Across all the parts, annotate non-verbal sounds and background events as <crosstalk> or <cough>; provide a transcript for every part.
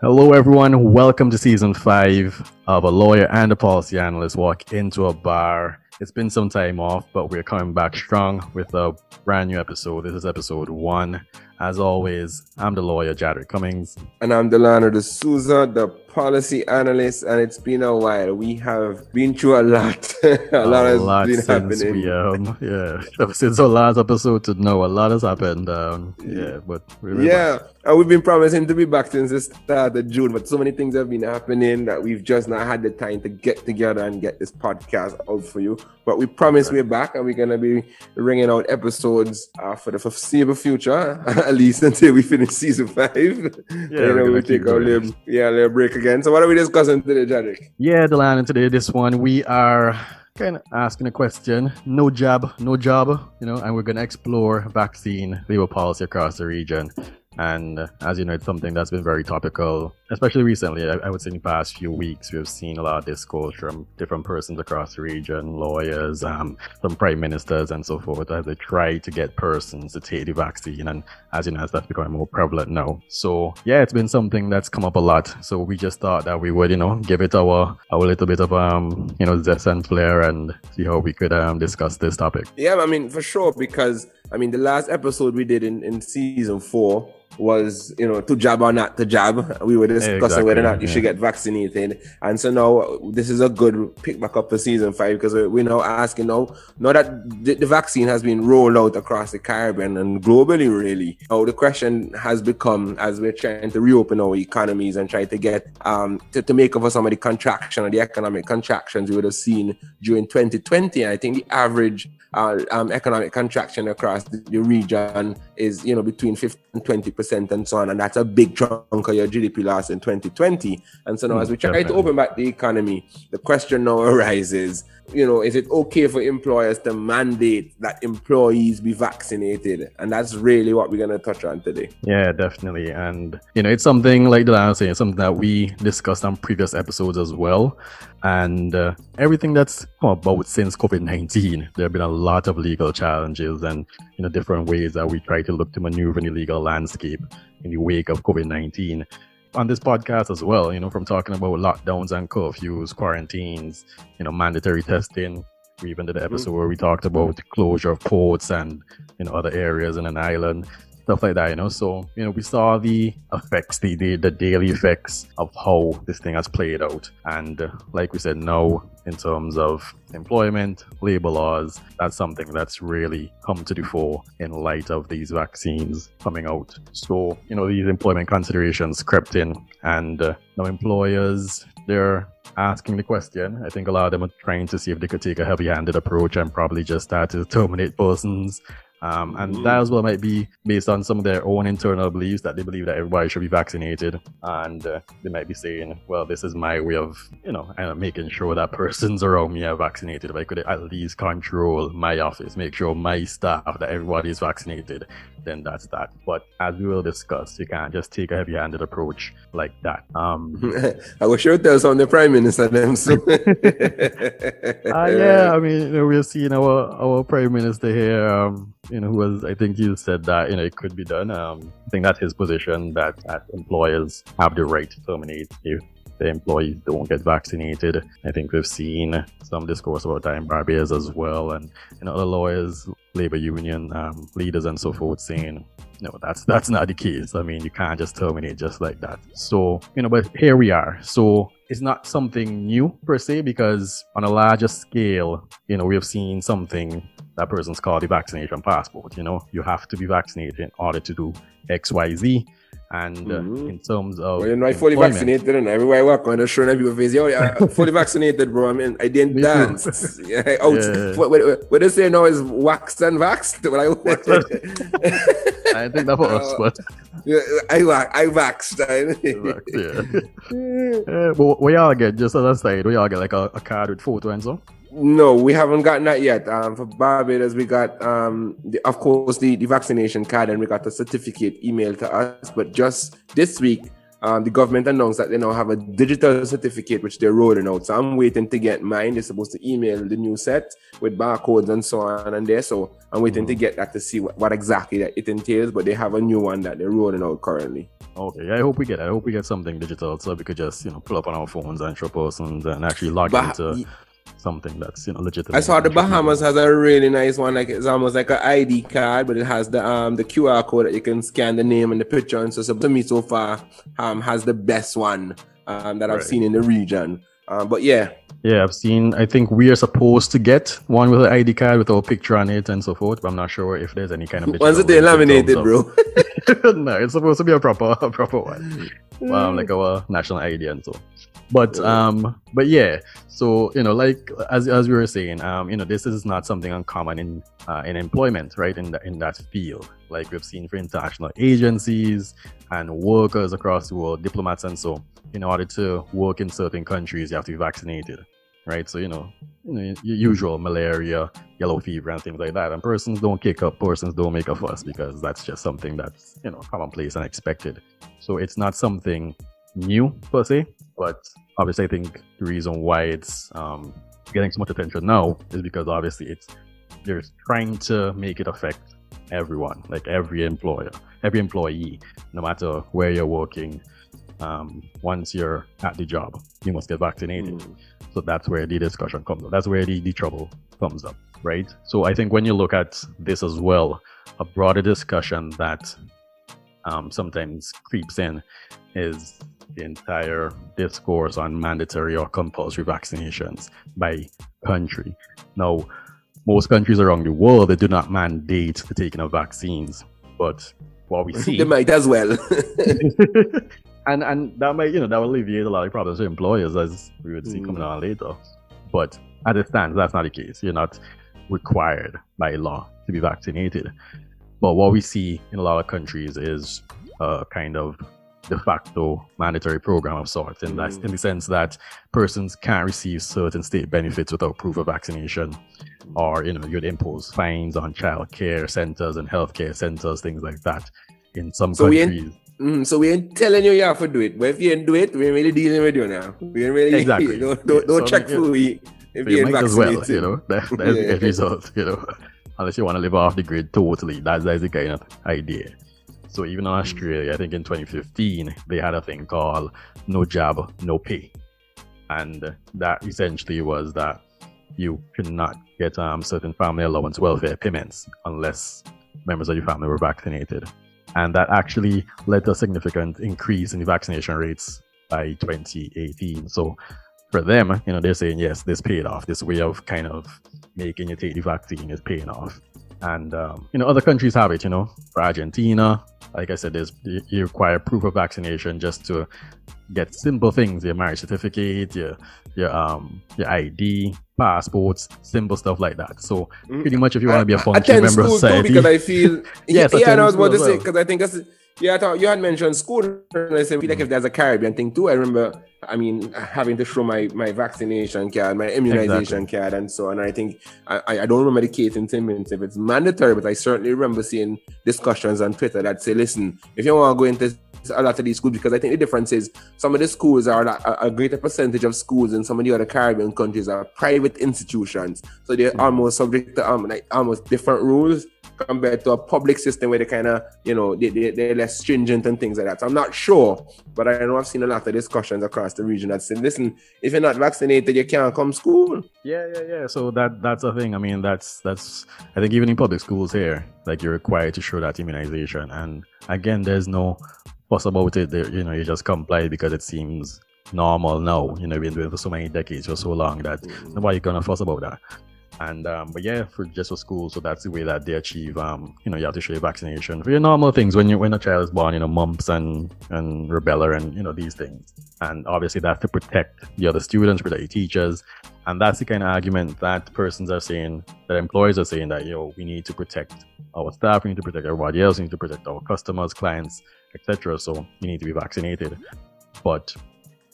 Hello, everyone. Welcome to season five of A Lawyer and a Policy Analyst Walk into a Bar. It's been some time off, but we're coming back strong with a brand new episode. This is episode one. As always, I'm the lawyer, Jadrick Cummings. And I'm Delano de Souza, the policy analyst. And it's been a while. We have been through a lot. <laughs> a, a lot has lot been since happening. we, um, yeah, ever since our last episode to know, a lot has happened. Um, yeah, but yeah, and we've been promising to be back since the start of June, but so many things have been happening that we've just not had the time to get together and get this podcast out for you. But we promise we're back and we're gonna be ringing out episodes uh, for the foreseeable future, <laughs> at least <laughs> until we finish season five. Yeah, you know, gonna we keep take our going. little, yeah, little break again. So what are we discussing today, Jadrick? Yeah, Delano, today, this one, we are kind of asking a question no jab, no job, you know, and we're going to explore vaccine labor policy across the region. And uh, as you know, it's something that's been very topical, especially recently. I, I would say in the past few weeks, we've seen a lot of discourse from different persons across the region, lawyers, um, some prime ministers, and so forth, as they try to get persons to take the vaccine. And as you know, that's becoming more prevalent now. So yeah, it's been something that's come up a lot. So we just thought that we would, you know, give it our our little bit of um, you know, zest and flair, and see how we could um discuss this topic. Yeah, I mean, for sure, because I mean, the last episode we did in, in season four was, you know, to jab or not to jab. <laughs> We were discussing Exactly, whether or not you yeah. should get vaccinated. And so now this is a good pick back up for season five because we're now asking now, now that the, the vaccine has been rolled out across the Caribbean and globally, really, now the question has become as we're trying to reopen our economies and try to get, um, to, to make up for some of the contraction or the economic contractions we would have seen during 2020. And I think the average uh, um, economic contraction across the, the region is, you know, between 15 and 20 percent and so on, and that's a big chunk of your GDP loss in 2020. And so now, Mm, as we try to open back the economy, the question now <laughs> arises: you know, is it okay for employers to mandate that employees be vaccinated? And that's really what we're going to touch on today. Yeah, definitely. And, you know, it's something like the last saying, something that we discussed on previous episodes as well. And uh, everything that's come about since COVID 19, there have been a lot of legal challenges and, you know, different ways that we try to look to maneuver in the legal landscape in the wake of COVID 19. On this podcast as well, you know, from talking about lockdowns and curfews, quarantines, you know, mandatory testing. We even did an mm-hmm. episode where we talked about the closure of ports and, you know, other areas in an island stuff like that, you know. So, you know, we saw the effects, the the, the daily effects of how this thing has played out. And uh, like we said, now in terms of employment, labor laws, that's something that's really come to the fore in light of these vaccines coming out. So, you know, these employment considerations crept in, and uh, now employers they're asking the question. I think a lot of them are trying to see if they could take a heavy-handed approach and probably just start to terminate persons um, and Mhm. that as well might be based on some of their own internal beliefs that they believe that everybody should be vaccinated. And uh, they might be saying, well, this is my way of, you know, of making sure that <laughs> persons around me are vaccinated. If I could at least control my office, make sure my staff, that everybody is vaccinated, then that's that. But as we will discuss, you can't just take a heavy handed approach like that. Um, <laughs> I wish you would tell some of the prime minister them soon. <laughs> Uh, yeah, I mean, you know, we're seeing our our prime minister here. Um, you know, who was I think he said that you know it could be done. Um, I think that's his position that, that employers have the right to terminate if the employees don't get vaccinated. I think we've seen some discourse about that in Barbados as well, and you know, other lawyers, labor union um, leaders, and so forth saying. No, that's that's not the case. I mean, you can't just terminate just like that. So, you know, but here we are. So it's not something new per se because on a larger scale, you know, we have seen something that person's called the vaccination passport. You know, you have to be vaccinated in order to do X, Y, Z. And uh, Mhm. in terms of Well, you know, I fully vaccinated and everywhere I walk on, they're showing people face, yo, yeah, fully <laughs> vaccinated, bro. I mean, I didn't dance. <laughs> Yeah, out. Yeah. What, what, what they say now is waxed and. What I, <laughs> I think that us, but Yeah, I, wa- I vaxxed. yeah. Uh, but we all get just as I said, we all get like a, a card with photo and so. No, we haven't gotten that yet. Um, for Barbados, we got, um, the, of course, the, the vaccination card and we got a certificate emailed to us. But just this week, um, the government announced that they now have a digital certificate which they're rolling out. So I'm waiting to get mine. They're supposed to email the new set with barcodes and so on and there. So I'm waiting to get that to see what, what exactly that it entails. But they have a new one that they're rolling out currently. Okay, yeah, I hope we get. I hope we get something digital so we could just you know pull up on our phones and show persons and actually log Bah- into something that's you know legitimate. I saw the Bahamas has a really nice one. Like it's almost like an ID card, but it has the um the QR code that you can scan the name and the picture. And so, so to me, so far, um, has the best one um that I've Right. seen in the region. Um, but yeah, Yeah, I've seen. I think we are supposed to get one with an ID card with our picture on it and so forth. But I'm not sure if there's any kind of. once digital it they link laminated, bro. <laughs> no, it's supposed to be a proper, <laughs> a proper one. um, like our national ID and so. But um, but yeah, so you know, like as as we were saying, um, you know, this is not something uncommon in uh, in employment, right? In the, in that field, like we've seen for international agencies and workers across the world, diplomats and so. In order to work in certain countries, you have to be vaccinated, right? So you know, you know, usual malaria, yellow fever, and things like that. And persons don't kick up, persons don't make a fuss because that's just something that's you know commonplace and expected. So it's not something new per se, but obviously I think the reason why it's um, getting so much attention now is because obviously it's they're trying to make it affect everyone, like every employer, every employee, no matter where you're working. Um, once you're at the job, you must get vaccinated. Mm. So that's where the discussion comes up. That's where the, the trouble comes up, right? So I think when you look at this as well, a broader discussion that um, sometimes creeps in is the entire discourse on mandatory or compulsory vaccinations by country. Now, most countries around the world they do not mandate the taking of vaccines, but what we see they might as well. <laughs> <laughs> and and that might you know that will alleviate a lot of problems for employers as we would see Mm. coming on later. But as it stands, that's not the case. You're not required by law to be vaccinated. But what we see in a lot of countries is a kind of de facto mandatory program of sorts, in that in the sense that persons can't receive certain state benefits without proof of vaccination, or you know you'd impose fines on child care centers and healthcare centers, things like that. In some So countries, Mm, so we ain't telling you you have to do it, but if you ain't do it, we ain't really dealing with you now. We ain't really Exactly. <laughs> don't, don't, don't so I check mean, for we if So you you might as well, you know, that, that's <laughs> the Yeah. <laughs> end result, you know, unless you want to live off the grid totally. That's, that's the kind of idea. So even in Australia, I think in 2015, they had a thing called no jab, no pay. And that essentially was that you could not get um, certain family allowance welfare payments unless members of your family were vaccinated. And that actually led to a significant increase in the vaccination rates by 2018. So for them, you know, they're saying, yes, this paid off. This way of kind of making you take the vaccine is paying off. And, um, you know, other countries have it, you know, for Argentina, like I said, there's, you require proof of vaccination just to get simple things, your marriage certificate, your, your, um, your ID, passports, simple stuff like that. So Mm. pretty much if you want to be a functioning member of society, because I feel <laughs> Yes, yeah, attend I was about to say because I think that's yeah, I thought you had mentioned school. And I said, feel like if there's a Caribbean thing too, I remember. I mean, having to show my my vaccination card, my immunization card, and so on. I think I, I I don't remember the case in St. Vincent if it's mandatory, but I certainly remember seeing discussions on Twitter that say, listen, if you want to go into a lot of these schools, because I think the difference is some of the schools are a, a greater percentage of schools in some of the other Caribbean countries are private institutions, so they're Mhm. almost subject to um like almost different rules compared to a public system where they kind of, you know, they, they, they're less stringent and things like that. So I'm not sure, but I know I've seen a lot of discussions across the region that say, listen, if you're not vaccinated, you can't come school. Yeah, yeah, yeah. So that that's a thing. I mean, that's that's. I think even in public schools here, like you're required to show that immunization. And again, there's no fuss about it. There, you know, you just comply because it seems normal now. You know, we've been doing it for so many decades, for so long that nobody gonna fuss about that. And um, but yeah, for just for school, so that's the way that they achieve. Um, you know, you have to show your vaccination for your normal things when you when a child is born. You know, mumps and and rubella and you know these things. And obviously that's to protect the other students, protect the teachers, and that's the kind of argument that persons are saying, that employers are saying that, you know, we need to protect our staff, we need to protect everybody else, we need to protect our customers, clients, etc. So you need to be vaccinated. But,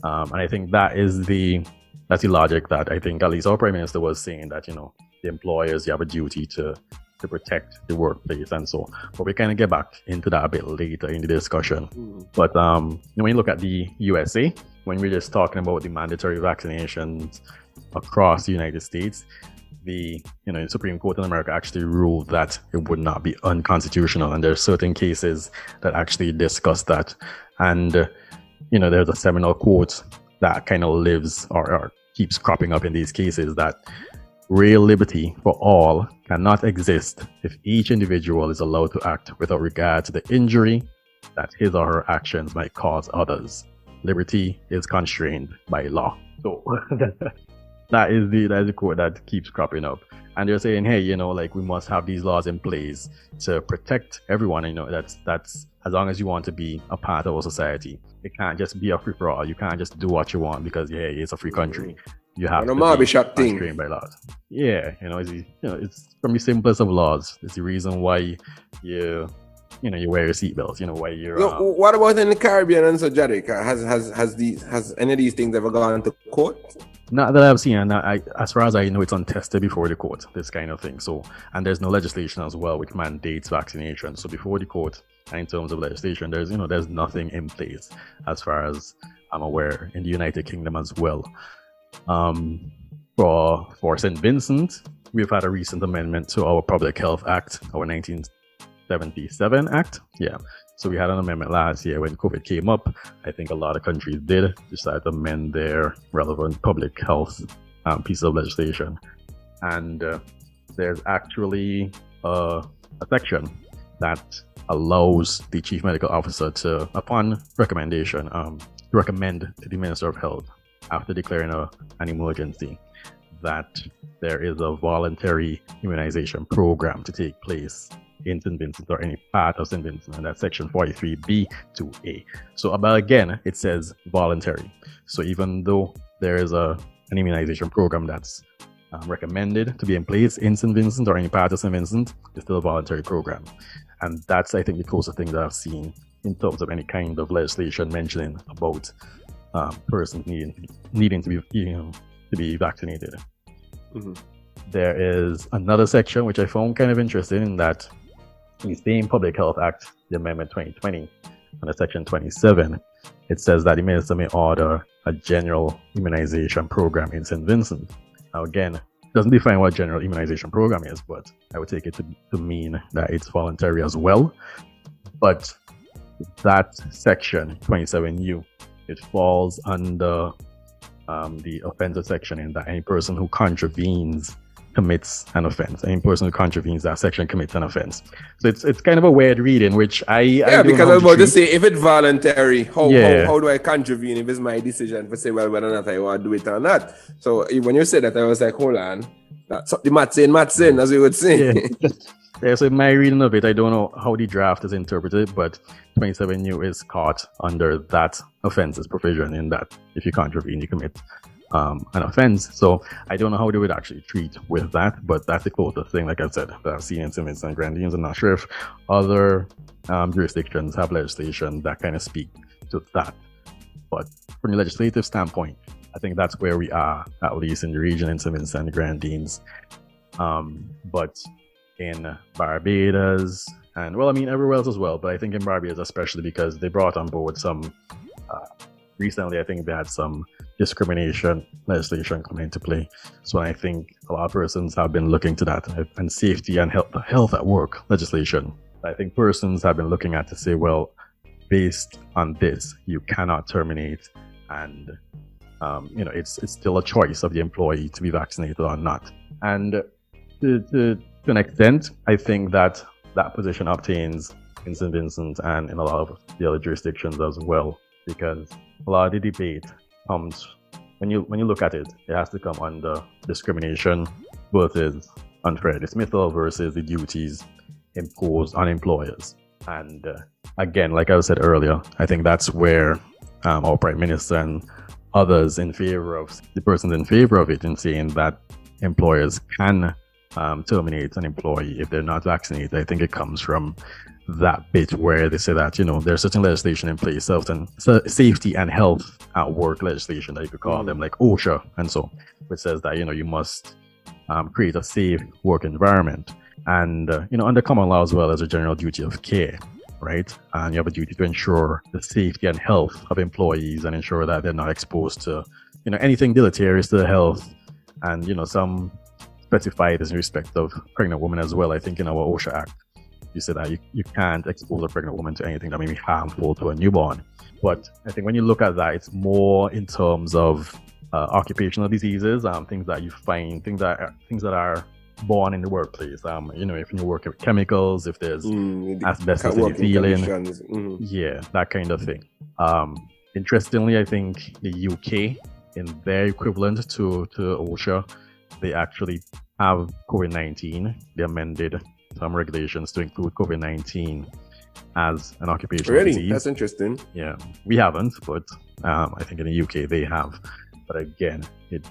um, and I think that is the, that's the logic that I think at least our prime minister was saying that, you know, the employers, you have a duty to, to protect the workplace and so. But we kind of get back into that a bit later in the discussion. But um, when you look at the USA, when we're just talking about the mandatory vaccinations across the United States, the you know Supreme Court in America actually ruled that it would not be unconstitutional, and there are certain cases that actually discuss that. And uh, you know, there's a seminal quote that kind of lives or, or keeps cropping up in these cases that real liberty for all cannot exist if each individual is allowed to act without regard to the injury that his or her actions might cause others. Liberty is constrained by law. So <laughs> that is the that is the quote that keeps cropping up. And they're saying, hey, you know, like we must have these laws in place to protect everyone. You know, that's that's as long as you want to be a part of a society. It can't just be a free for all. You can't just do what you want because yeah, it's a free country. You have to be shop thing. by laws. Yeah, you know, it's you know, it's from the simplest of laws. It's the reason why you you know you wear your seatbelts. You know why you're. um, what about in the Caribbean and so, Jarek? Has has has these has any of these things ever gone to court? Not that I've seen, and I, as far as I know, it's untested before the court. This kind of thing. So, and there's no legislation as well which mandates vaccination. So before the court, and in terms of legislation, there's you know there's nothing in place as far as I'm aware in the United Kingdom as well. Um, for for St. Vincent, we've had a recent amendment to our Public Health Act, our 1977 Act. Yeah. So we had an amendment last year when COVID came up. I think a lot of countries did decide to amend their relevant public health um, piece of legislation, and uh, there's actually a, section that allows the chief medical officer to, upon recommendation, um, recommend to the Minister of Health after declaring a, an emergency that there is a voluntary immunization program to take place in St. Vincent or any part of St. Vincent, and that's section 43B to A. So, but again, it says voluntary. So, even though there is a an immunization program that's um, recommended to be in place in St. Vincent or any part of St. Vincent, it's still a voluntary program. And that's, I think, the closest thing that I've seen in terms of any kind of legislation mentioning about um, persons needing needing to be you know to be vaccinated. Mm-hmm. There is another section which I found kind of interesting in that the same Public Health Act, the Amendment 2020, under Section 27, it says that the minister may order a general immunization program in St. Vincent. Now, again, doesn't define what general immunization program is, but I would take it to, to mean that it's voluntary as well. But that section 27U it falls under um, the offender section in that any person who contravenes commits an offense. Any person who contravenes that section commits an offense. So it's it's kind of a weird reading, which I yeah I because I was about to say if it's voluntary, how, yeah. how, how do I contravene if it's my decision to say well whether or not I want to do it or not? So eh, when you said that, I was like, hold on, that's the maths in, maths in, as we would say. Yeah. <laughs> Yeah, so in my reading of it, I don't know how the draft is interpreted, but 27U is caught under that offenses provision in that if you contravene, you commit um, an offense. So I don't know how they would actually treat with that, but that's the closest thing, like I said, that I've seen in St. Vincent and Grenadines. I'm not sure if other um, jurisdictions have legislation that kind of speak to that. But from the legislative standpoint, I think that's where we are, at least in the region in St. Vincent and Grenadines. Um, but in Barbados, and well, I mean everywhere else as well, but I think in Barbados especially because they brought on board some. Uh, recently, I think they had some discrimination legislation come into play. So I think a lot of persons have been looking to that and safety and health, health at work legislation. I think persons have been looking at to say, well, based on this, you cannot terminate, and um, you know it's it's still a choice of the employee to be vaccinated or not. And to, to to an extent, I think that that position obtains in St. Vincent and in a lot of the other jurisdictions as well, because a lot of the debate comes when you when you look at it, it has to come under discrimination versus unfair dismissal versus the duties imposed on employers. And uh, again, like I said earlier, I think that's where um, our prime minister and others in favor of the persons in favor of it in saying that employers can um, terminate an employee if they're not vaccinated. I think it comes from that bit where they say that you know there's certain legislation in place, and safety and health at work legislation that you could call mm. them, like OSHA and so, which says that you know you must um, create a safe work environment, and uh, you know under common law as well as a general duty of care, right? And you have a duty to ensure the safety and health of employees and ensure that they're not exposed to you know anything deleterious to the health, and you know some specify this in respect of pregnant women as well. I think in our OSHA Act, you said that you, you can't expose a pregnant woman to anything that may be harmful to a newborn. But I think when you look at that, it's more in terms of uh, occupational diseases, um, things that you find, things that are, things that are born in the workplace. Um, you know, if you work with chemicals, if there's mm, asbestos in feeling, mm-hmm. yeah, that kind of thing. Um, interestingly, I think the UK, in their equivalent to to OSHA, they actually have COVID nineteen. They amended some regulations to include COVID nineteen as an occupational really? disease. That's interesting. Yeah, we haven't, but um, I think in the UK they have. But again, it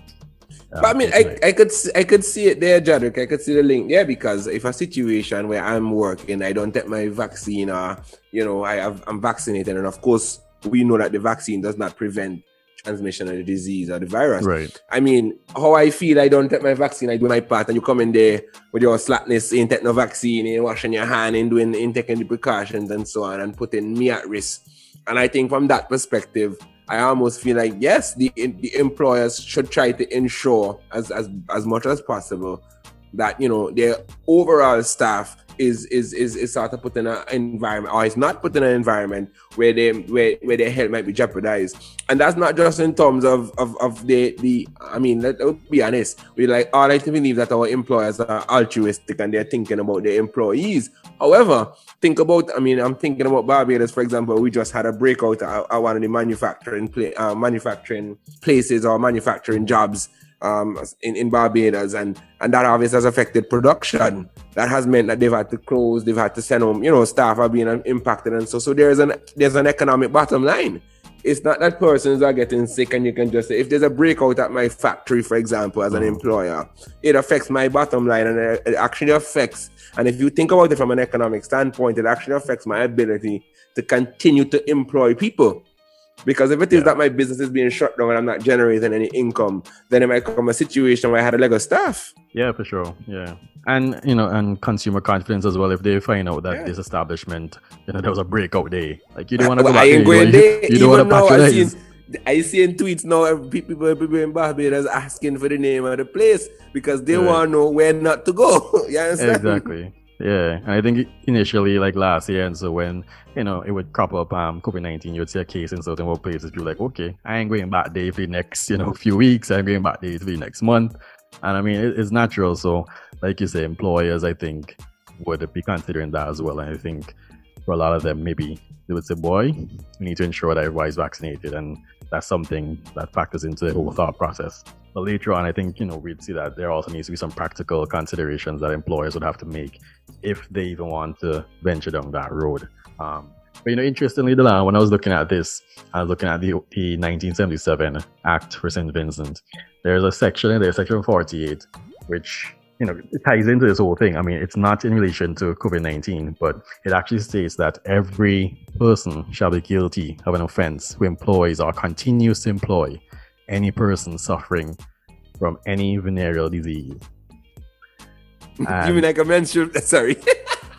but I mean, I, I could I could see it there, Jadrick. I could see the link. Yeah, because if a situation where I'm working, I don't take my vaccine, or you know, I have I'm vaccinated, and of course we know that the vaccine does not prevent transmission of the disease or the virus. Right. I mean, how I feel, I don't take my vaccine, I do my part, and you come in there with your slackness, ain't take no vaccine, ain't washing your hand, ain't doing, ain't taking the precautions and so on, and putting me at risk. And I think from that perspective, I almost feel like yes, the the employers should try to ensure as as as much as possible that you know their overall staff is is is, is sort of put in an environment or is not put in an environment where they where, where their health might be jeopardized. And that's not just in terms of of, of the the i mean let's be honest. We like all like to believe that our employers are altruistic and they're thinking about their employees. However think about i mean i'm thinking about barbados for example. We just had a breakout at, at one of the manufacturing play, uh, manufacturing places or manufacturing jobs um, in, in Barbados, and, and that obviously has affected production. That has meant that they've had to close, they've had to send home, you know, staff are being impacted, and so so there's an there's an economic bottom line. It's not that persons are getting sick, and you can just say if there's a breakout at my factory, for example, as an mm. employer, it affects my bottom line, and it actually affects. And if you think about it from an economic standpoint, it actually affects my ability to continue to employ people because if it is yeah. that my business is being shut down and I'm not generating any income, then it might come a situation where I had a leg of staff. Yeah, for sure. Yeah. And you know, and consumer confidence as well. If they find out that yeah. this establishment, you know, there was a breakout day. Like you don't want to go back. I ain't going there. You, don't want to patronize. I see in tweets now people, people in Barbados asking for the name of the place because they yeah. want to know where not to go. <laughs> you understand? Exactly. Yeah, and I think initially, like last year, and so when you know it would crop up um COVID nineteen, you would see a case in certain workplaces. People like, okay, I ain't going back there for the next you know <laughs> few weeks. I'm going back there for the next month, and I mean it, it's natural. So, like you say, employers, I think, would be considering that as well. And I think for a lot of them, maybe they would say, boy, we need to ensure that everybody's vaccinated, and that's something that factors into the whole thought process. But later on, I think, you know, we'd see that there also needs to be some practical considerations that employers would have to make if they even want to venture down that road. Um, but, you know, interestingly, Delan, when I was looking at this, I was looking at the, the 1977 Act for St. Vincent. There's a section in there, section 48, which you know, ties into this whole thing. I mean, it's not in relation to COVID 19, but it actually states that every person shall be guilty of an offense who employs or continues to employ any person suffering from any venereal disease. <laughs> And you mean like a menstrual? <laughs> Sorry.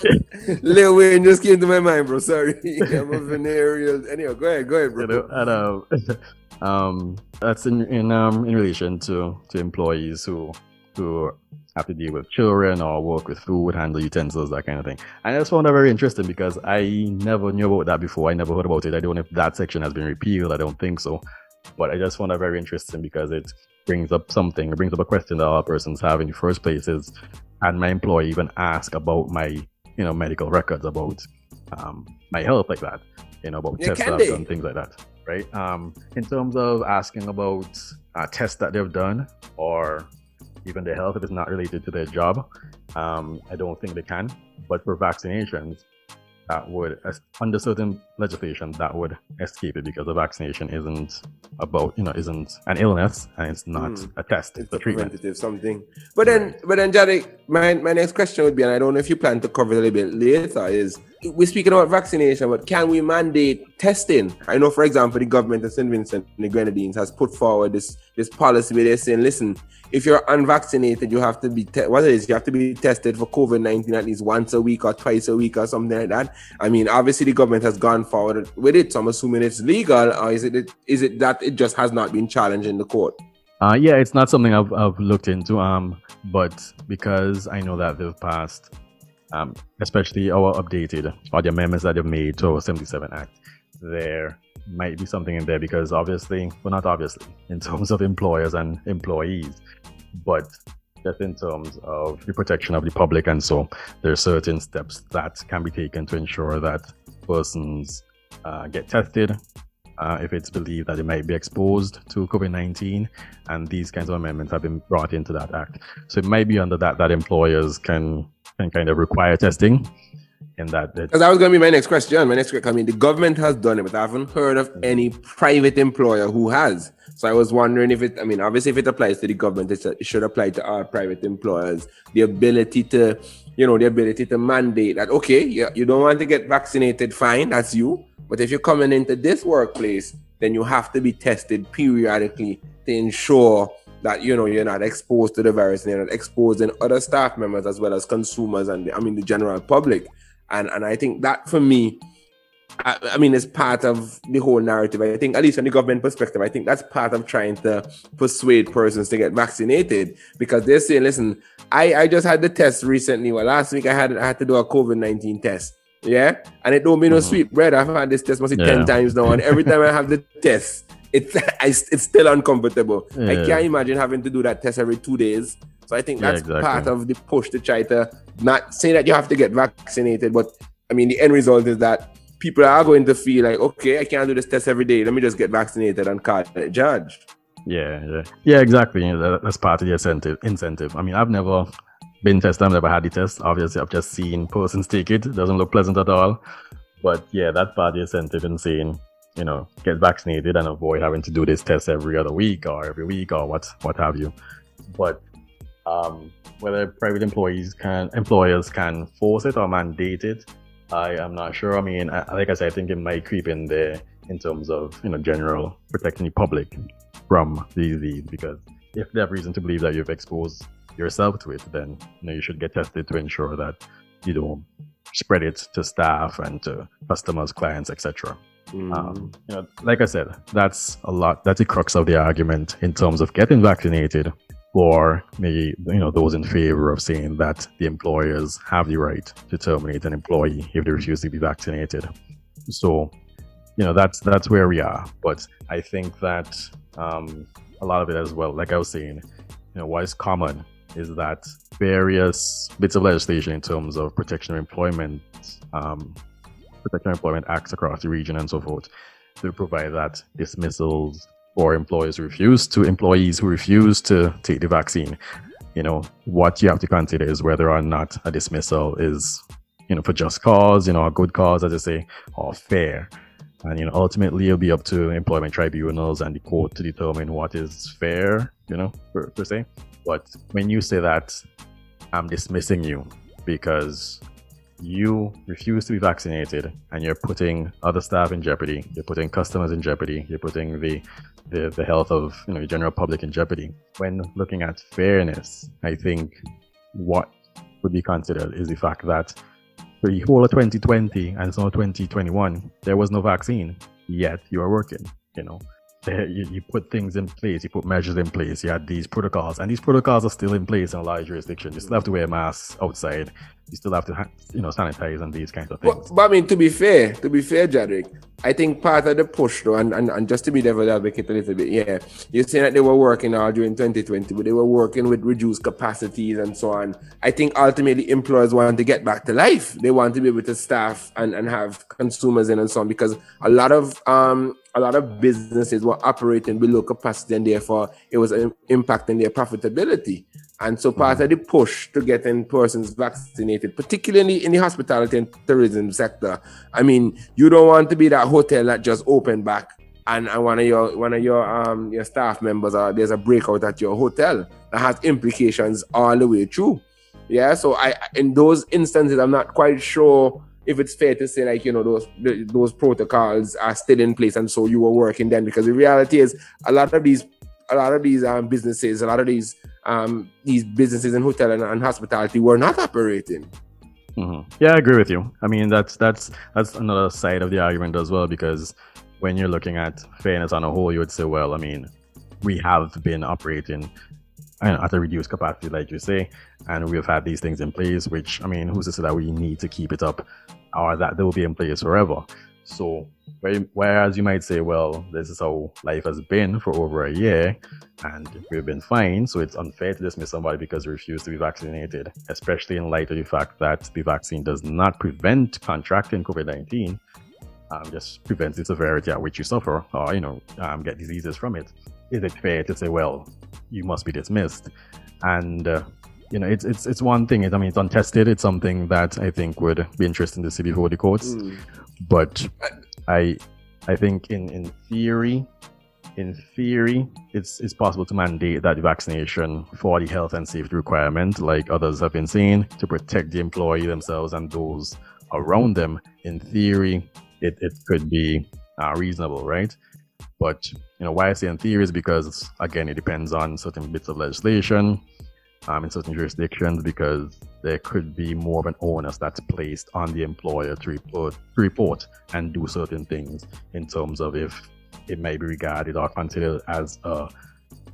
<laughs> Lil Wayne just came to my mind, bro. Sorry. I'm a venereal. Anyway, go ahead, go ahead, bro. You know, and, um, um, that's in in um in relation to to employees who who have to deal with children or work with food, handle utensils, that kind of thing. And I just found that very interesting because I never knew about that before. I never heard about it. I don't know if that section has been repealed. I don't think so. But I just found that very interesting because it brings up something, it brings up a question that all persons have in the first place is, and my employee even ask about my, you know, medical records about um, my health like that, you know, about yeah, tests that I've done, things like that, right? Um, in terms of asking about uh, tests that they've done or even their health if it's not related to their job. Um, I don't think they can. But for vaccinations, that would, under certain legislation, that would escape it because the vaccination isn't about, you know, isn't an illness and it's not mm. a test, it's, it's a treatment. Preventative something. But then, right. but then, Jadrick, my, my next question would be, and I don't know if you plan to cover it a little bit later, is we're speaking about vaccination, but can we mandate testing? I know, for example, the government of St. Vincent and the Grenadines has put forward this this policy where they're saying, listen, if you're unvaccinated, you have to be te- what it is, you have to be tested for COVID nineteen at least once a week or twice a week or something like that. I mean, obviously the government has gone forward with it, so I'm assuming it's legal, or is it is it that it just has not been challenged in the court? Uh, yeah, it's not something I've, I've looked into. Um, but because I know that they've passed, um, especially our updated or the amendments that they've made to our 77 Act, there might be something in there because obviously, well, not obviously, <laughs> in terms of employers and employees, but just in terms of the protection of the public and so there are certain steps that can be taken to ensure that persons uh, get tested uh, if it's believed that they might be exposed to COVID-19 and these kinds of amendments have been brought into that act. So it might be under that that employers can can kind of require testing in that because that was going to be my next question my next question i mean the government has done it but i haven't heard of mm-hmm. any private employer who has so I was wondering if it, I mean, obviously, if it applies to the government, it should apply to our private employers. The ability to, you know, the ability to mandate that, okay, you, you don't want to get vaccinated, fine, that's you. But if you're coming into this workplace, then you have to be tested periodically to ensure that you know you're not exposed to the virus and you're not exposing other staff members as well as consumers and I mean the general public. And and I think that for me I, I, mean, it's part of the whole narrative. I think, at least from the government perspective, I think that's part of trying to persuade persons to get vaccinated because they're saying, listen, I, I just had the test recently. Well, last week I had I had to do a COVID 19 test. Yeah. And it don't mean no mm-hmm. sweet bread. I've had this test must yeah. 10 times now. And every time I have the <laughs> test, it's <laughs> I, it's still uncomfortable. Yeah. I can't imagine having to do that test every two days. So I think that's yeah, exactly. part of the push to try to not say that you have to get vaccinated, but I mean, the end result is that people are going to feel like, okay, I can't do this test every day. Let me just get vaccinated and call it judged. Yeah, yeah, yeah, exactly. That's part of the incentive. Incentive. I mean, I've never been tested. I've never had the test. Obviously, I've just seen persons take it. it doesn't look pleasant at all. But yeah, that part of the incentive in saying, you know, get vaccinated and avoid having to do this test every other week or every week or what what have you. But um, whether private employees can employers can force it or mandate it, I am not sure. I mean, I, like I said, I think it might creep in there in terms of you know general protecting the public from the disease because if they have reason to believe that you've exposed yourself to it, then you know you should get tested to ensure that you don't spread it to staff and to customers, clients, etc. Mm. Um, you know, like I said, that's a lot. That's the crux of the argument in terms of getting vaccinated for maybe you know those in favor of saying that the employers have the right to terminate an employee if they refuse to be vaccinated. So, you know that's that's where we are. But I think that um, a lot of it as well, like I was saying, you know, what is common is that various bits of legislation in terms of protection of employment, um, protection employment acts across the region and so forth, to provide that dismissals or employers refuse to employees who refuse to take the vaccine. You know what you have to consider is whether or not a dismissal is you know for just cause you know a good cause as i say or fair. And you know ultimately it'll be up to employment tribunals and the court to determine what is fair you know per, per se. But when you say that i'm dismissing you because you refuse to be vaccinated and you're putting other staff in jeopardy you're putting customers in jeopardy you're putting the the, the health of you know the general public in jeopardy. When looking at fairness, I think what would be considered is the fact that for the whole of 2020 and of 2021, there was no vaccine, yet you are working. You know, you, you put things in place, you put measures in place, you had these protocols, and these protocols are still in place in a lot of jurisdictions. You still have to wear masks outside, you still have to, you know, sanitize and these kinds of things. But, but I mean, to be fair, to be fair, Jadrick, I think part of the push, though, and, and, and just to be devil advocate a little bit, yeah, you're saying that they were working all during 2020, but they were working with reduced capacities and so on. I think ultimately employers want to get back to life. They want to be able to staff and, and have consumers in and so on because a lot of um a lot of businesses were operating below capacity and therefore it was impacting their profitability. And so part of the push to getting persons vaccinated, particularly in the hospitality and tourism sector, I mean, you don't want to be that hotel that just opened back and, and one of your one of your um your staff members or there's a breakout at your hotel that has implications all the way through. Yeah. So I in those instances I'm not quite sure if it's fair to say like you know those those protocols are still in place and so you were working then because the reality is a lot of these a lot of these um, businesses a lot of these um, these businesses in hotel and, and hospitality were not operating mm-hmm. yeah i agree with you i mean that's that's that's another side of the argument as well because when you're looking at fairness on a whole you would say well i mean we have been operating at a reduced capacity, like you say, and we've had these things in place, which I mean, who's to say that we need to keep it up or that they will be in place forever? So, whereas you might say, well, this is how life has been for over a year and we've been fine, so it's unfair to dismiss somebody because they refuse to be vaccinated, especially in light of the fact that the vaccine does not prevent contracting COVID 19, um, just prevents the severity at which you suffer or, you know, um, get diseases from it. Is it fair to say, well, you must be dismissed? And uh, you know, it's it's it's one thing. I mean, it's untested. It's something that I think would be interesting to see before the courts. Mm. But I I think in in theory, in theory, it's it's possible to mandate that vaccination for the health and safety requirement, like others have been saying, to protect the employee themselves and those around them. In theory, it, it could be uh, reasonable, right? But you know why I say in theory is because again, it depends on certain bits of legislation um, in certain jurisdictions because there could be more of an onus that's placed on the employer to report, to report and do certain things in terms of if it may be regarded or considered as a,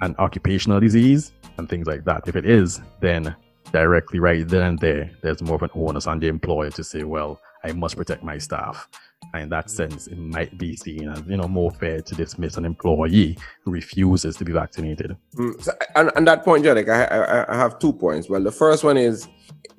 an occupational disease and things like that. If it is, then directly right then and there, there's more of an onus on the employer to say, well, I must protect my staff. And in that sense, it might be seen as you know more fair to dismiss an employee who refuses to be vaccinated. Mm, so, and, and that point, Jarek, I, I, I have two points. Well, the first one is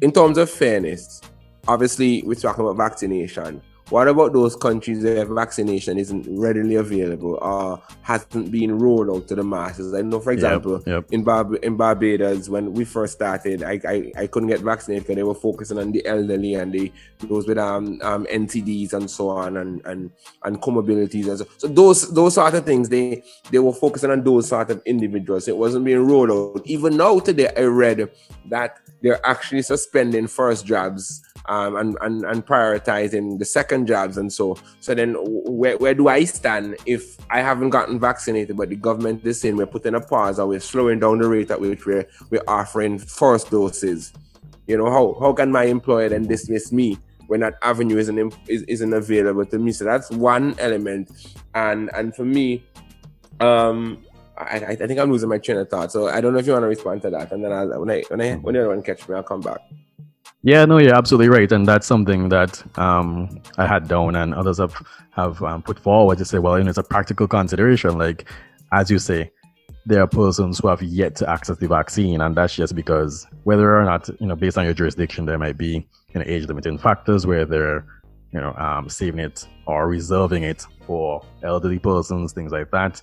in terms of fairness. Obviously, we're talking about vaccination. What about those countries where vaccination isn't readily available or hasn't been rolled out to the masses? I know, for example, yep, yep. in Bar- in Barbados, when we first started, I, I, I couldn't get vaccinated because they were focusing on the elderly and the those with um, um NCDs and so on and and and comorbidities and so. So those those sort of things they they were focusing on those sort of individuals. It wasn't being rolled out. Even now today, I read that they're actually suspending first jabs um, and, and and prioritizing the second jabs and so so then where, where do I stand if I haven't gotten vaccinated but the government is saying we're putting a pause or we're slowing down the rate at which we're we're offering first doses you know how how can my employer then dismiss me when that avenue isn't is, isn't available to me so that's one element and and for me um I, I think I'm losing my train of thought. So I don't know if you want to respond to that, and then I'll, when I when I when the other one catch me, I'll come back. Yeah, no, you're absolutely right, and that's something that um, I had down, and others have have um, put forward to say, well, you know, it's a practical consideration. Like, as you say, there are persons who have yet to access the vaccine, and that's just because whether or not, you know, based on your jurisdiction, there might be you know age limiting factors where they're you know um, saving it or reserving it for elderly persons, things like that.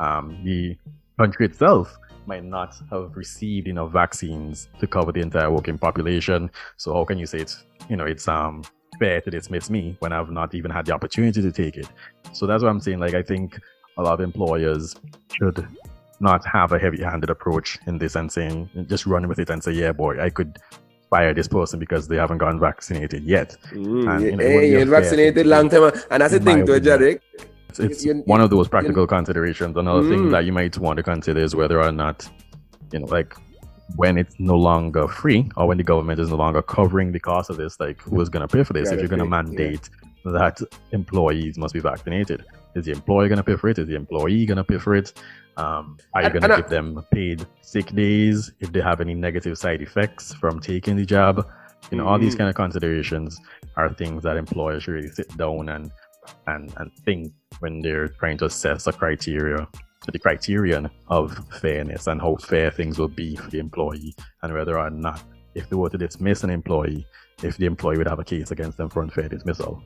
Um, the country itself might not have received enough vaccines to cover the entire working population. So how can you say it's you know it's um fair to dismiss me when I've not even had the opportunity to take it? So that's what I'm saying. Like I think a lot of employers should not have a heavy-handed approach in this and saying just run with it and say, yeah, boy, I could fire this person because they haven't gotten vaccinated yet. Mm, and, you know, hey, you're vaccinated long time, and that's the thing, to Jarek it's, it's one of those practical considerations. Another mm. thing that you might want to consider is whether or not, you know, like when it's no longer free or when the government is no longer covering the cost of this, like who is going to pay for this? if you're going to mandate yeah. that employees must be vaccinated, is the employer going to pay for it? Is the employee going to pay for it? Um, are you going to give them paid sick days if they have any negative side effects from taking the job? You know, mm all these mm. kind of considerations are things that employers should really sit down and and and think when they're trying to assess a criteria the criterion of fairness and how fair things will be for the employee and whether or not if they were to dismiss an employee if the employee would have a case against them for unfair dismissal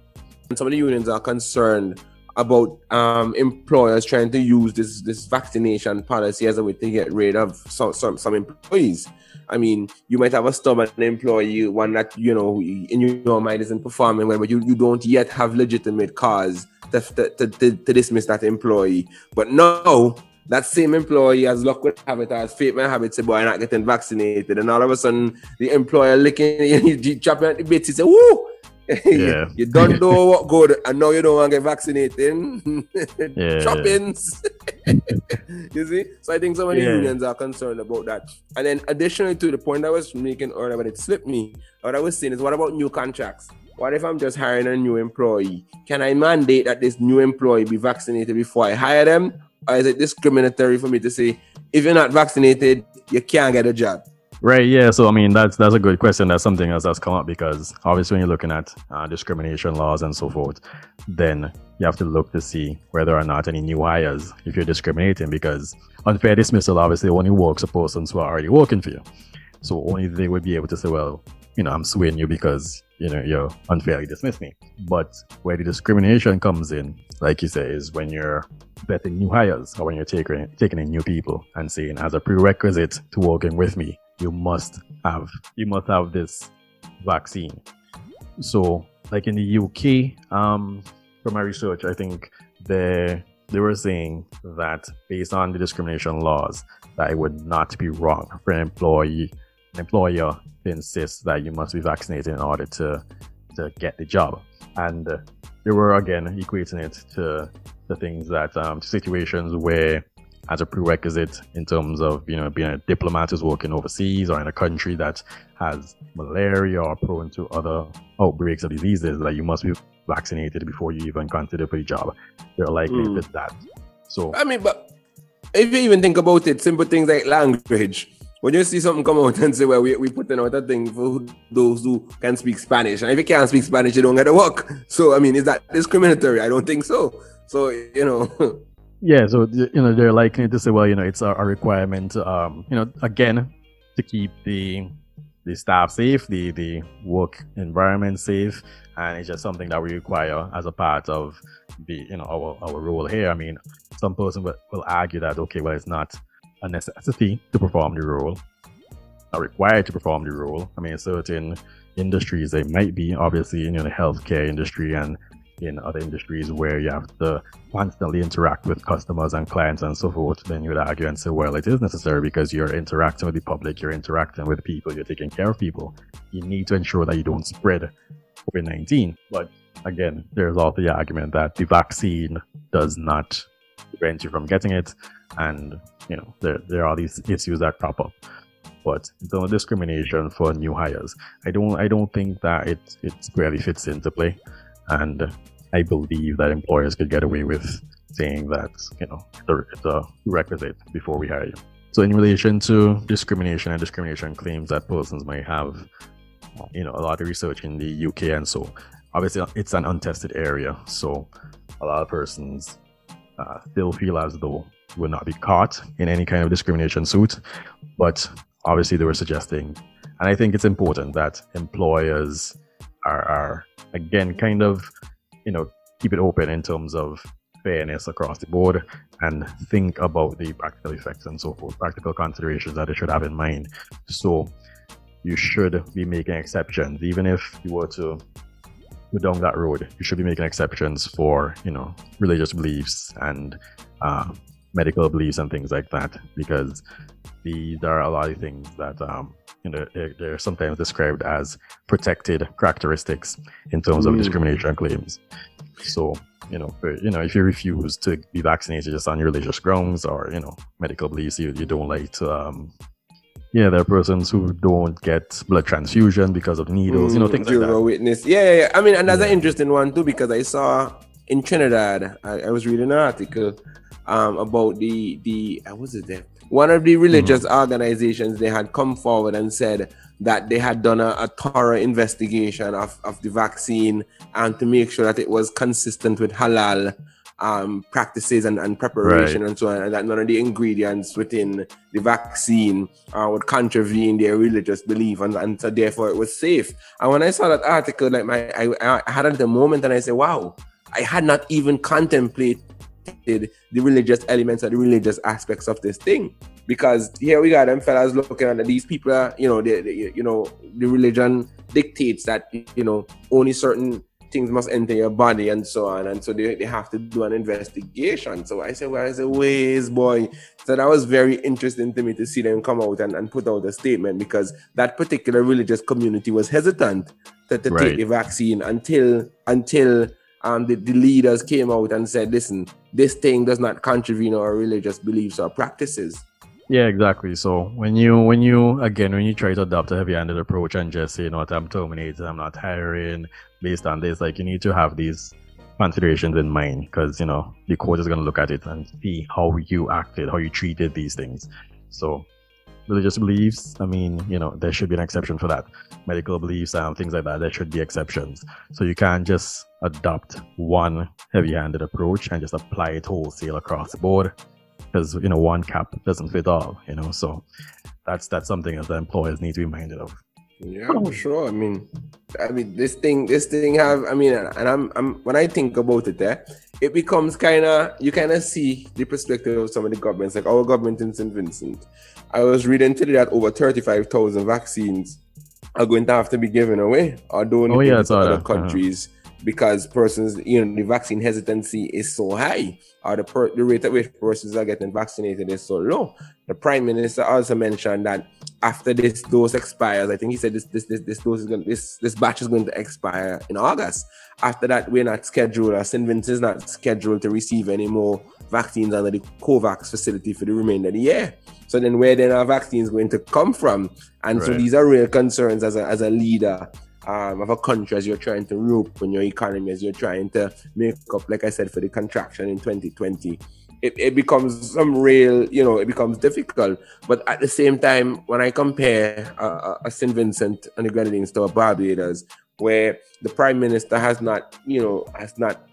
some of the unions are concerned about um, employers trying to use this this vaccination policy as a way to get rid of some, some, some employees. I mean, you might have a stubborn employee, one that you know in your mind isn't performing well, but you, you don't yet have legitimate cause to, to, to, to dismiss that employee. But now that same employee has luck with habit, has fate my habit, say, boy, I'm not getting vaccinated. And all of a sudden, the employer licking, <laughs> you chopping at the bit, he say, woo, <laughs> yeah. you, don't know what good, and now you don't want to get vaccinated. <laughs> yeah. Shoppings. <laughs> you see? So I think some of the yeah. unions are concerned about that. And then additionally to the point I was making earlier, but it slipped me, what I was saying is what about new contracts? What if I'm just hiring a new employee? Can I mandate that this new employee be vaccinated before I hire them? or is it discriminatory for me to say if you're not vaccinated, you can't get a job? Right. Yeah. So I mean, that's that's a good question. That's something else that's come up because obviously when you're looking at uh, discrimination laws and so forth, then you have to look to see whether or not any new hires if you're discriminating because unfair dismissal obviously only works for persons who are already working for you. So only they would be able to say, well, you know, I'm suing you because you know you're unfairly dismissed me. But where the discrimination comes in, like you say, is when you're vetting new hires or when you're taking taking in new people and saying as a prerequisite to working with me, you must have you must have this vaccine. So, like in the UK, um, from my research, I think they they were saying that based on the discrimination laws, that it would not be wrong for an employee, an employer to insist that you must be vaccinated in order to to get the job. And uh, they were again equating it to the things that um, situations where as a prerequisite in terms of you know being a diplomat who's working overseas or in a country that has malaria or prone to other outbreaks of diseases that you must be vaccinated before you even consider for the job. They're likely mm. to that. So I mean, but if you even think about it, simple things like language. When you see something come out <laughs> and say, well, we, we putting out a thing for those who can speak Spanish. And if you can't speak Spanish, you don't get to work. So, I mean, is that discriminatory? I don't think so. So, you know. <laughs> Yeah, so you know they're likely to say, well, you know, it's a, requirement, um, you know, again, to keep the the staff safe, the the work environment safe, and it's just something that we require as a part of the you know our, our role here. I mean, some person will, will argue that okay, well, it's not a necessity to perform the role, not required to perform the role. I mean, certain industries they might be, obviously, you know, the healthcare industry and in other industries where you have to constantly interact with customers and clients and so forth, then you would argue and say, well, it is necessary because you're interacting with the public, you're interacting with people, you're taking care of people. You need to ensure that you don't spread COVID 19. But again, there's also the argument that the vaccine does not prevent you from getting it. And, you know, there, there are these issues that crop up. But the discrimination for new hires, I don't, I don't think that it, it squarely fits into play. And I believe that employers could get away with saying that, you know, it's a requisite before we hire you. So, in relation to discrimination and discrimination claims that persons might have, you know, a lot of research in the UK and so, obviously, it's an untested area. So, a lot of persons uh, still feel as though will not be caught in any kind of discrimination suit. But obviously, they were suggesting, and I think it's important that employers are, are again kind of you know keep it open in terms of fairness across the board and think about the practical effects and so forth practical considerations that they should have in mind. So you should be making exceptions. Even if you were to go down that road you should be making exceptions for you know religious beliefs and uh, medical beliefs and things like that because these are a lot of things that um, you know they're, they're, sometimes described as protected characteristics in terms mm. of discrimination claims. So you know, for, you know, if you refuse to be vaccinated just on religious grounds or you know medical beliefs, you, you don't like to. Um, yeah, there are persons who don't get blood transfusion because of needles, mm, you know, mm, things like that. witness. Yeah, yeah, yeah. I mean, and that's yeah. an interesting one too because I saw in Trinidad, I, I was reading an article um, about the the uh, was it there? One of the religious mm-hmm. organizations they had come forward and said that they had done a, a, thorough investigation of, of the vaccine and to make sure that it was consistent with halal um, practices and, and preparation right. and so on, and that none of the ingredients within the vaccine uh, would contravene their religious belief, and, and so therefore it was safe. And when I saw that article, like my, I, I had at the moment, and I said, "Wow, I had not even contemplated the religious elements or the religious aspects of this thing. Because here we got them fellas looking at these people, are, you know, they, they, you know, the religion dictates that, you know, only certain things must enter your body and so on. And so they, they have to do an investigation. So I said, well, I said, ways, boy. So that was very interesting to me to see them come out and, and put out a statement because that particular religious community was hesitant to, to right. take the vaccine until until um, the, the leaders came out and said, listen, this thing does not contravene our religious beliefs or practices. Yeah, exactly. So when you when you again when you try to adopt a heavy-handed approach and just say, you know what, I'm terminating, I'm not hiring based on this, like you need to have these considerations in mind because you know the court is going to look at it and see how you acted, how you treated these things. So religious beliefs, I mean, you know, there should be an exception for that. Medical beliefs and things like that, there should be exceptions. So you can't just adopt one heavy-handed approach and just apply it wholesale across the board because you know one cap doesn't fit all. You know, so that's that's something that the employers need to be minded of. Yeah, for sure. I mean, I mean, this thing, this thing have. I mean, and I'm, I'm when I think about it, there, eh, it becomes kind of you kind of see the perspective of some of the governments, like our government in St. Vincent. I was reading today that over thirty-five thousand vaccines are going to have to be given away, although in oh, yeah, other uh-huh. countries. Uh-huh because persons, you know, the vaccine hesitancy is so high, or the, per- the rate at which persons are getting vaccinated is so low. The prime minister also mentioned that after this dose expires, I think he said this this this, this dose is going this this batch is going to expire in August. After that, we're not scheduled, or St. Vincent is not scheduled to receive any more vaccines under the COVAX facility for the remainder of the year. So then, where then our vaccines going to come from? And right. so these are real concerns as a as a leader um, of a country as you're trying to reopen your economy, as you're trying to make up, like I said, for the contraction in 2020. It, it becomes some real, you know, it becomes difficult. But at the same time, when I compare uh, a St. Vincent and the Grenadines to a Barbados, where the prime minister has not, you know, has not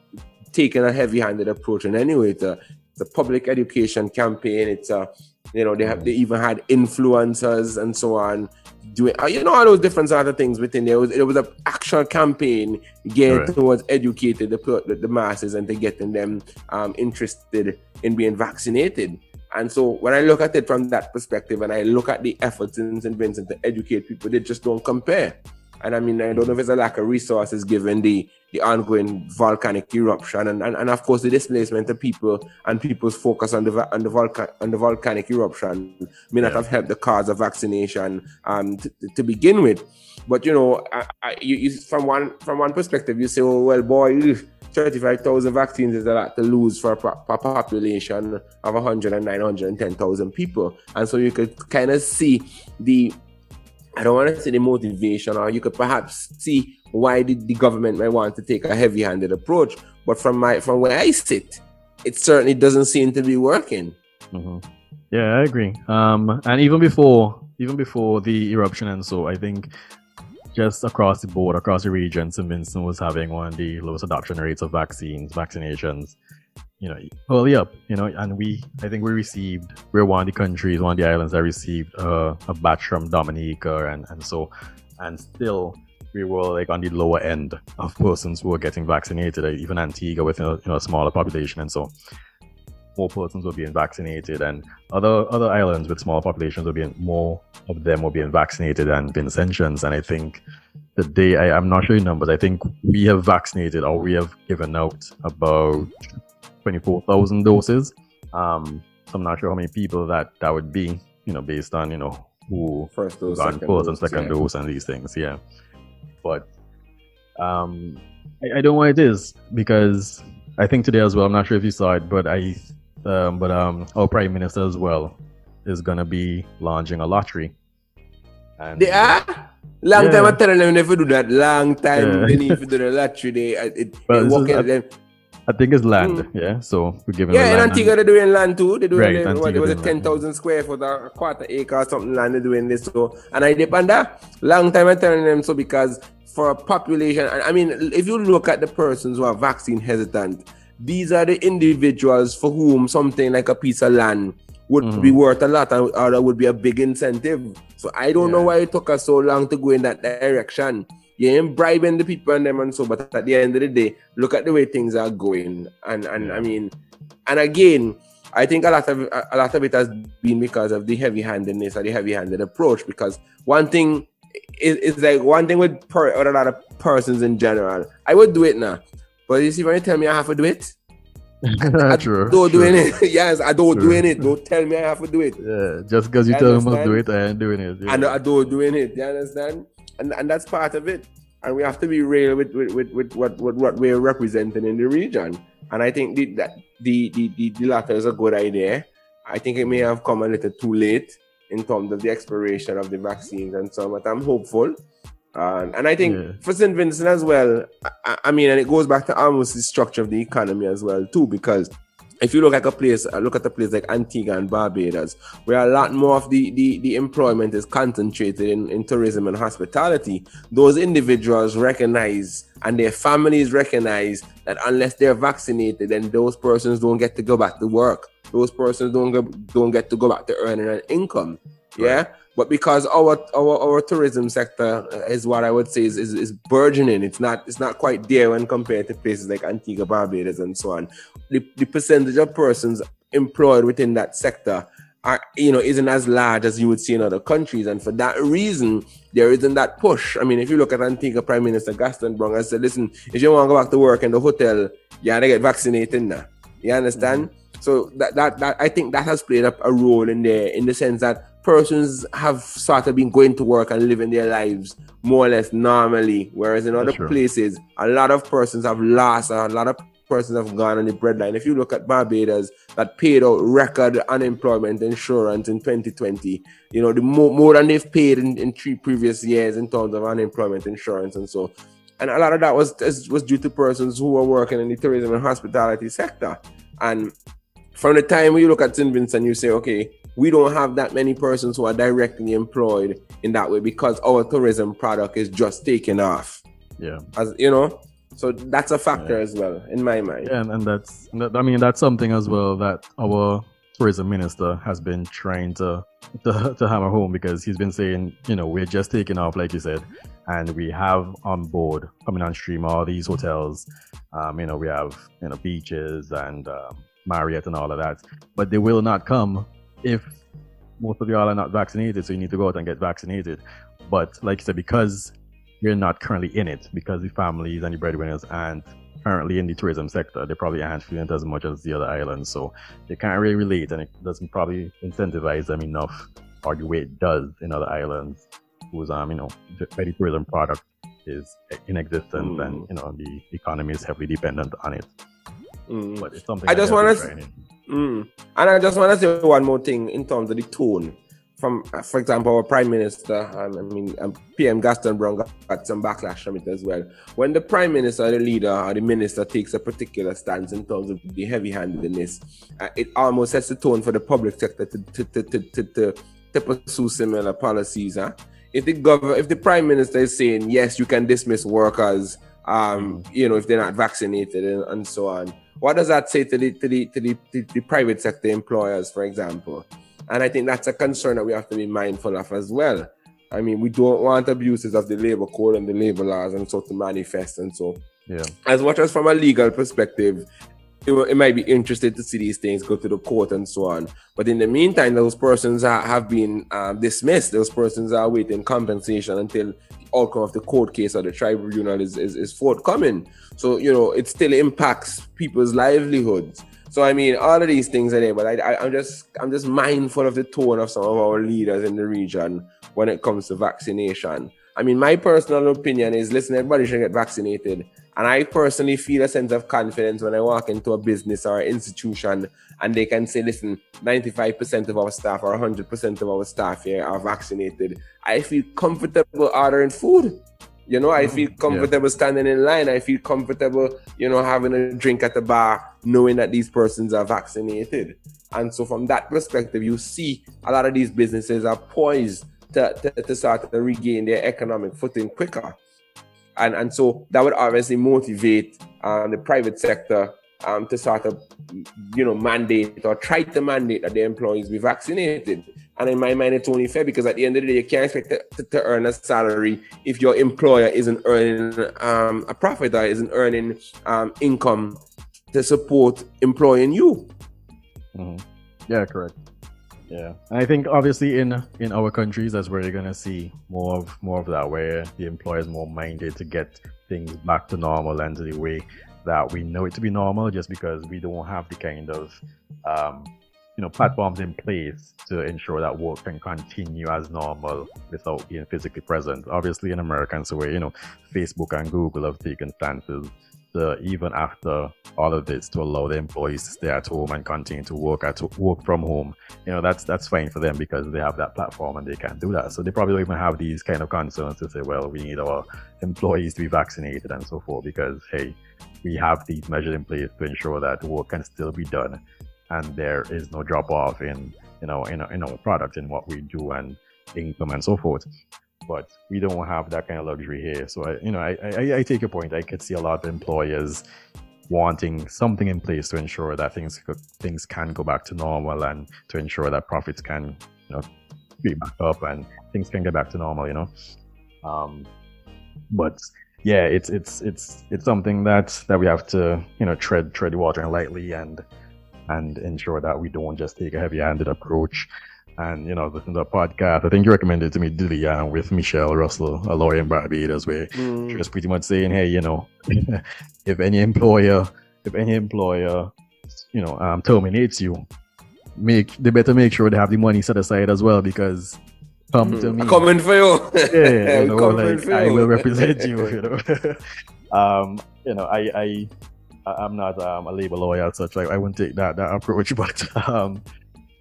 taken a heavy-handed approach in any way. It's a public education campaign. It's a, you know, they have they even had influencers and so on doing uh, you know all those different other things within there. It was, it was an actual campaign geared right. towards educating the, the, the masses and to getting them um, interested in being vaccinated. And so when I look at it from that perspective and I look at the efforts in St. Vincent to educate people, they just don't compare. And I mean, I don't know if it's a lack of resources given the, the ongoing volcanic eruption and, and, and of course the displacement of people and people's focus on the on the, volca- on the volcanic eruption may not yeah. have helped the cause of vaccination um, to, to begin with. But you know, I, I, you, you, from one from one perspective, you say, "Oh well, boy, 35,000 vaccines is a lot to lose for a, population of 100 and 910,000 people. And so you could kind of see the I don't want to say the motivation, or you could perhaps see why did the government might want to take a heavy-handed approach. But from my from where I sit, it certainly doesn't seem to be working. Mm-hmm. Yeah, I agree. Um, and even before even before the eruption and so, I think just across the board, across the region, St. Vincent was having one of the lowest adoption rates of vaccines, vaccinations you know, early up, you know, and we, I think we received, we're one of the countries, one of the islands that received uh, a batch from Dominica, and, and so, and still, we were like on the lower end of persons who were getting vaccinated, like even Antigua with a you know, smaller population, and so more persons were being vaccinated, and other other islands with smaller populations were being more of them were being vaccinated than Vincentians, and I think the day I, I'm not sure the numbers. I think we have vaccinated or we have given out about 24,000 doses. Um, so I'm not sure how many people that that would be, you know, based on, you know, who first dose, got second first and second yeah. dose and these things. Yeah. But um, I, I don't know what it is because I think today as well, I'm not sure if you saw it, but I, um, but um, our prime minister as well is going to be launching a lottery. And, they are? Long yeah. time I'm telling them never do that. Long time yeah. they <laughs> need to do the lottery. They, it, it, them I think it's land, mm. yeah. So we're giving. Yeah, in Antigua they're doing land too. They're doing right, what, it was it ten thousand square foot or a quarter acre or something land. They're doing this so, and I depend that long time I'm telling them so because for a population, I mean, if you look at the persons who are vaccine hesitant, these are the individuals for whom something like a piece of land would mm. be worth a lot or that would be a big incentive. So I don't yeah. know why it took us so long to go in that direction you ain't bribing the people and them and so, but at the end of the day, look at the way things are going. And and I mean, and again, I think a lot of a lot of it has been because of the heavy-handedness or the heavy-handed approach. Because one thing is, is like one thing with, per, with a lot of persons in general. I would do it now, but you see when you tell me I have to do it. <laughs> I, true, don't true. doing <laughs> it. yes, I don't true. doing it. Don't tell me I have to do it. Yeah, just because you, you tell me to do it, I ain't doing it. Yeah. I, know, I don't doing it. You understand? And, and that's part of it. And we have to be real with, with, with, with what, what, what we're representing in the region. And I think the, that the, the, the, the latter is a good idea. I think it may have come a little too late in terms of the expiration of the vaccines and so on, but I'm hopeful. Uh, and I think yeah. for St. Vincent as well, I, I, mean, and it goes back to almost the structure of the economy as well, too, because if you look at a place, uh, look at a place like Antigua and Barbados, where a lot more of the, the, the employment is concentrated in, in tourism and hospitality, those individuals recognize and their families recognize that unless they're vaccinated, then those persons don't get to go back to work. Those persons don't go, don't get to go back to earning an income. Yeah. Right. But because our, our our tourism sector is what I would say is, is, is burgeoning, it's not it's not quite there when compared to places like Antigua, Barbados, and so on. The, the percentage of persons employed within that sector are you know isn't as large as you would see in other countries, and for that reason, there isn't that push. I mean, if you look at Antigua Prime Minister Gaston Browne, I said, listen, if you want to go back to work in the hotel, you gotta get vaccinated now. You understand? Mm-hmm. So that, that that I think that has played up a role in there in the sense that persons have sort of been going to work and living their lives more or less normally, whereas in other places, a lot of persons have lost, a lot of persons have gone on the breadline. If you look at Barbados, that paid out record unemployment insurance in 2020, you know, the more, more than they've paid in, in three previous years in terms of unemployment insurance and so. And a lot of that was was due to persons who were working in the tourism and hospitality sector. And from the time you look at St. Vincent, you say, okay, we don't have that many persons who are directly employed in that way because our tourism product is just taking off. Yeah. As you know, so that's a factor yeah. as well in my mind. Yeah, and, and that's I mean that's something as well that our tourism minister has been trying to, to <laughs> to hammer home because he's been saying, you know, we're just taking off, like you said, and we have on board coming on stream all these hotels. Um, you know, we have you know beaches and um, Marriott and all of that, but they will not come if most of y'all are not vaccinated, so you need to go out and get vaccinated. But like I said, because you're not currently in it, because the families and the breadwinners and currently in the tourism sector, they probably aren't feeling it as much as the other islands. So they can't really relate and it doesn't probably incentivize them enough or the way it does in other islands whose um, you know, the tourism product is in existence mm. and you know the economy is heavily dependent on it. Mm. But it's something I just want to Mm. And I just want to say one more thing in terms of the tone. From, uh, for example, our Prime Minister, um, I mean, um, PM Gaston Browne got some backlash from it as well. When the Prime Minister, the leader, or the minister takes a particular stance in terms of the heavy handedness, uh, it almost sets the tone for the public sector to, to, to, to, to, to, to pursue similar policies. Huh? If the government, if the Prime Minister is saying, yes, you can dismiss workers, um, you know, if they're not vaccinated and, and so on, what does that say to the to the, to the, to the private sector employers, for example? And I think that's a concern that we have to be mindful of as well. I mean, we don't want abuses of the labor code and the labor laws and so to manifest and so. Yeah. As much as from a legal perspective, it, it, might be interested to see these things go to the court and so on. But in the meantime, those persons are, have been um, dismissed. Those persons are waiting compensation until the outcome of the court case or the tribunal is, is, is forthcoming. So, you know, it still impacts people's livelihoods. So I mean, all of these things are there, but I, am just I'm just mindful of the tone of some of our leaders in the region when it comes to vaccination. I mean, my personal opinion is, listen, everybody should get vaccinated. And I personally feel a sense of confidence when I walk into a business or an institution and they can say, listen, 95% of our staff or 100% of our staff here are vaccinated. I feel comfortable ordering food. You know, I mm, feel comfortable yeah. standing in line. I feel comfortable, you know, having a drink at the bar, knowing that these persons are vaccinated. And so, from that perspective, you see a lot of these businesses are poised to, to, to start to regain their economic footing quicker and and so that would obviously motivate um, the private sector um, to sort of you know mandate or try to mandate that their employees be vaccinated. And in my mind, it's only fair because at the end of the day, you can't expect to, to, earn a salary if your employer isn't earning um, a profit or isn't earning um, income to support employing you. Mm-hmm. Yeah, correct. Yeah, and I think obviously in in our countries that's where you're gonna see more of more of that, where the employer is more minded to get things back to normal and to the way that we know it to be normal, just because we don't have the kind of um, you know platforms in place to ensure that work can continue as normal without being physically present. Obviously, in America, so where you know Facebook and Google have taken stances even after all of this to allow the employees to stay at home and continue to work at work from home. You know, that's that's fine for them because they have that platform and they can do that. So they probably don't even have these kind of concerns to say, well, we need our employees to be vaccinated and so forth because hey, we have these measures in place to ensure that work can still be done and there is no drop off in you know in, in our product in what we do and income and so forth but we don't have that kind of luxury here. So I, you know, I, I, I take your point. I could see a lot of employers wanting something in place to ensure that things things can go back to normal and to ensure that profits can you know be back up and things can get back to normal. You know, um, but yeah, it's it's it's it's something that that we have to you know tread tread water lightly and and ensure that we don't just take a heavy-handed approach and you know the, the podcast. I think you recommended to me Dilly uh, with Michelle Russell, a lawyer in Barbados, where mm. she was pretty much saying, "Hey, you know, <laughs> if any employer, if any employer, you know, um, terminates you, make they better make sure they have the money set aside as well because." Come mm. to me. coming for you. yeah, you <laughs> know, like, I will <laughs> represent you. You know, um, you know, I, I, I'm not um, a labor lawyer as such. Like, I wouldn't take that that approach, but um,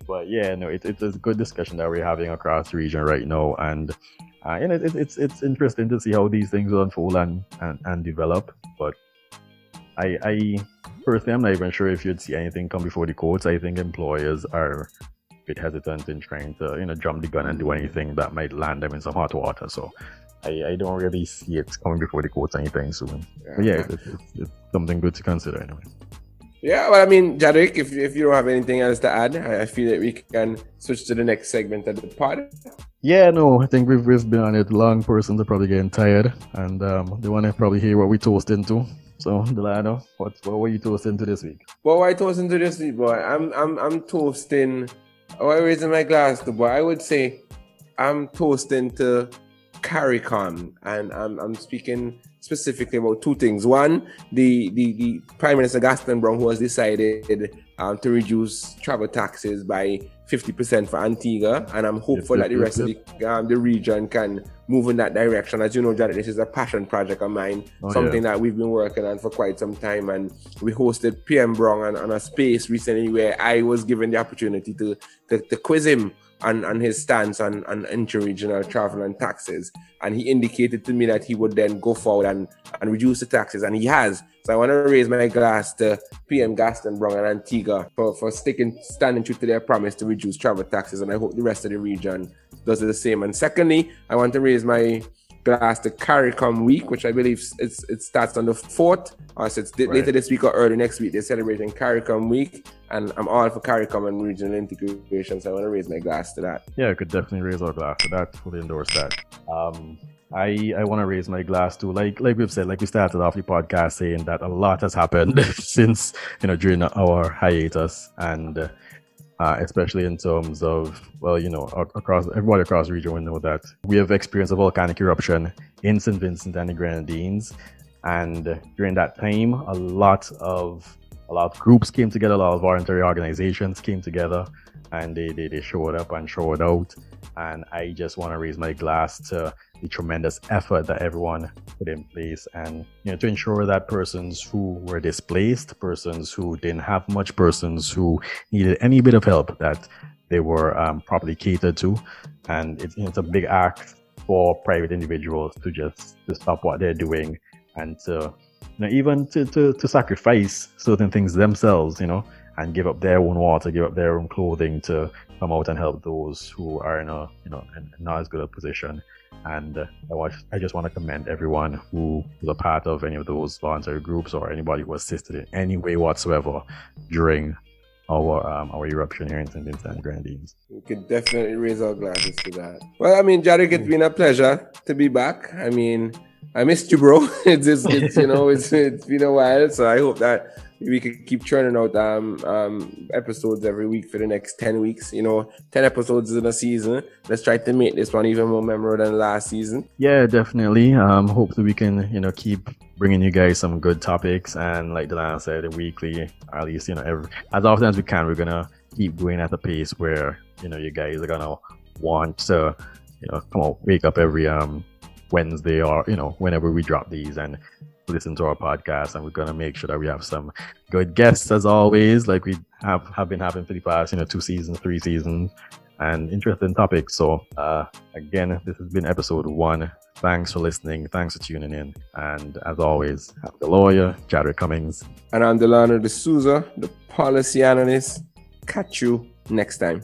but yeah, no, it, it's a good discussion that we're having across the region right now, and uh, you know, it, it's it's interesting to see how these things unfold and, and and develop. But I I personally, I'm not even sure if you'd see anything come before the courts. I think employers are a bit hesitant in trying to you know jump the gun and do anything that might land them in some hot water. So. I, I don't really see it coming before the courts anything soon. Yeah. But yeah, it's, it's, it's something good to consider anyway. Yeah, well, I mean, Jadrick, if, if you don't have anything else to add, I, feel that we can switch to the next segment of the pod. Yeah, no, I think we've, we've been on it long. Persons are probably getting tired, and um, they want to probably hear what we toast into. So, Delano, what what were you toasting to this week? What were I toasting to this week, boy? I'm I'm I'm toasting. Oh, I raising my glass to boy. I would say I'm toasting to CARICOM, and I'm I'm speaking specifically about two things. One, the, the, the Prime Minister Gaston Browne, who has decided um, to reduce travel taxes by 50% for Antigua, and I'm hopeful yep, that the rest yep, of the, um, the region can move in that direction. As you know, Janet, this is a passion project of mine, oh, something yeah. that we've been working on for quite some time. And we hosted PM Browne on, on a space recently where I was given the opportunity to, to, to quiz him on, on his stance on, on interregional travel and taxes. And he indicated to me that he would then go forward and, and reduce the taxes, and he has. So I want to raise my glass to PM Gaston Browne and Antigua for, for sticking, standing true to their promise to reduce travel taxes, and I hope the rest of the region does the same. And secondly, I want to raise my glass the CARICOM week, which I believe it's it starts on the fourth, or so it's right. later this week or early next week. They're celebrating CARICOM week, and I'm all for CARICOM and regional integration. So I want to raise my glass to that. Yeah, I could definitely raise our glass to that. Fully endorse that. Um, I, I want to raise my glass too. Like like we've said, like we started off the podcast saying that a lot has happened <laughs> since you know during our hiatus, and uh, Uh, especially in terms of, well, you know, across everybody across the region will know that we have experienced a volcanic eruption in St. Vincent and the Grenadines. And during that time, a lot of a lot of groups came together, a lot of voluntary organizations came together and they, they, they showed up and showed out. And I just want to raise my glass to the tremendous effort that everyone put in place and you know to ensure that persons who were displaced persons who didn't have much persons who needed any bit of help that they were um, properly catered to and it's, it's a big act for private individuals to just to stop what they're doing and to you know even to, to, to sacrifice certain things themselves you know and give up their own water give up their own clothing to come out and help those who are in a you know in not as good a position. And uh, I, I just want to commend everyone who was a part of any of those voluntary groups or anybody who assisted in any way whatsoever during our um, our eruption here in St. Vincent and Grenadines. We can definitely raise our glasses to that. Well, I mean, Jadrick, it's been a pleasure to be back. I mean, I missed you, bro. <laughs> it's, just, it's you know, it's, it's been a while, so I hope that we could keep churning out um, um, episodes every week for the next 10 weeks. You know, 10 episodes in a season. Let's try to make this one even more memorable than last season. Yeah, definitely. Um, hopefully we can, you know, keep bringing you guys some good topics. And like the last said, weekly, at least, you know, every, as often as we can, we're going to keep going at a pace where, you know, you guys are going to want to, you know, come on, wake up every um Wednesday or, you know, whenever we drop these and listen to our podcast, and we're gonna make sure that we have some good guests as always, like we have have been having for the past, you know, two seasons, three seasons, and interesting topic. So, uh, again, this has been episode one. Thanks for listening. Thanks for tuning in. And as always, I'm the lawyer, Jadrick Cummings. And I'm Delano D'Souza, the policy analyst. Catch you next time.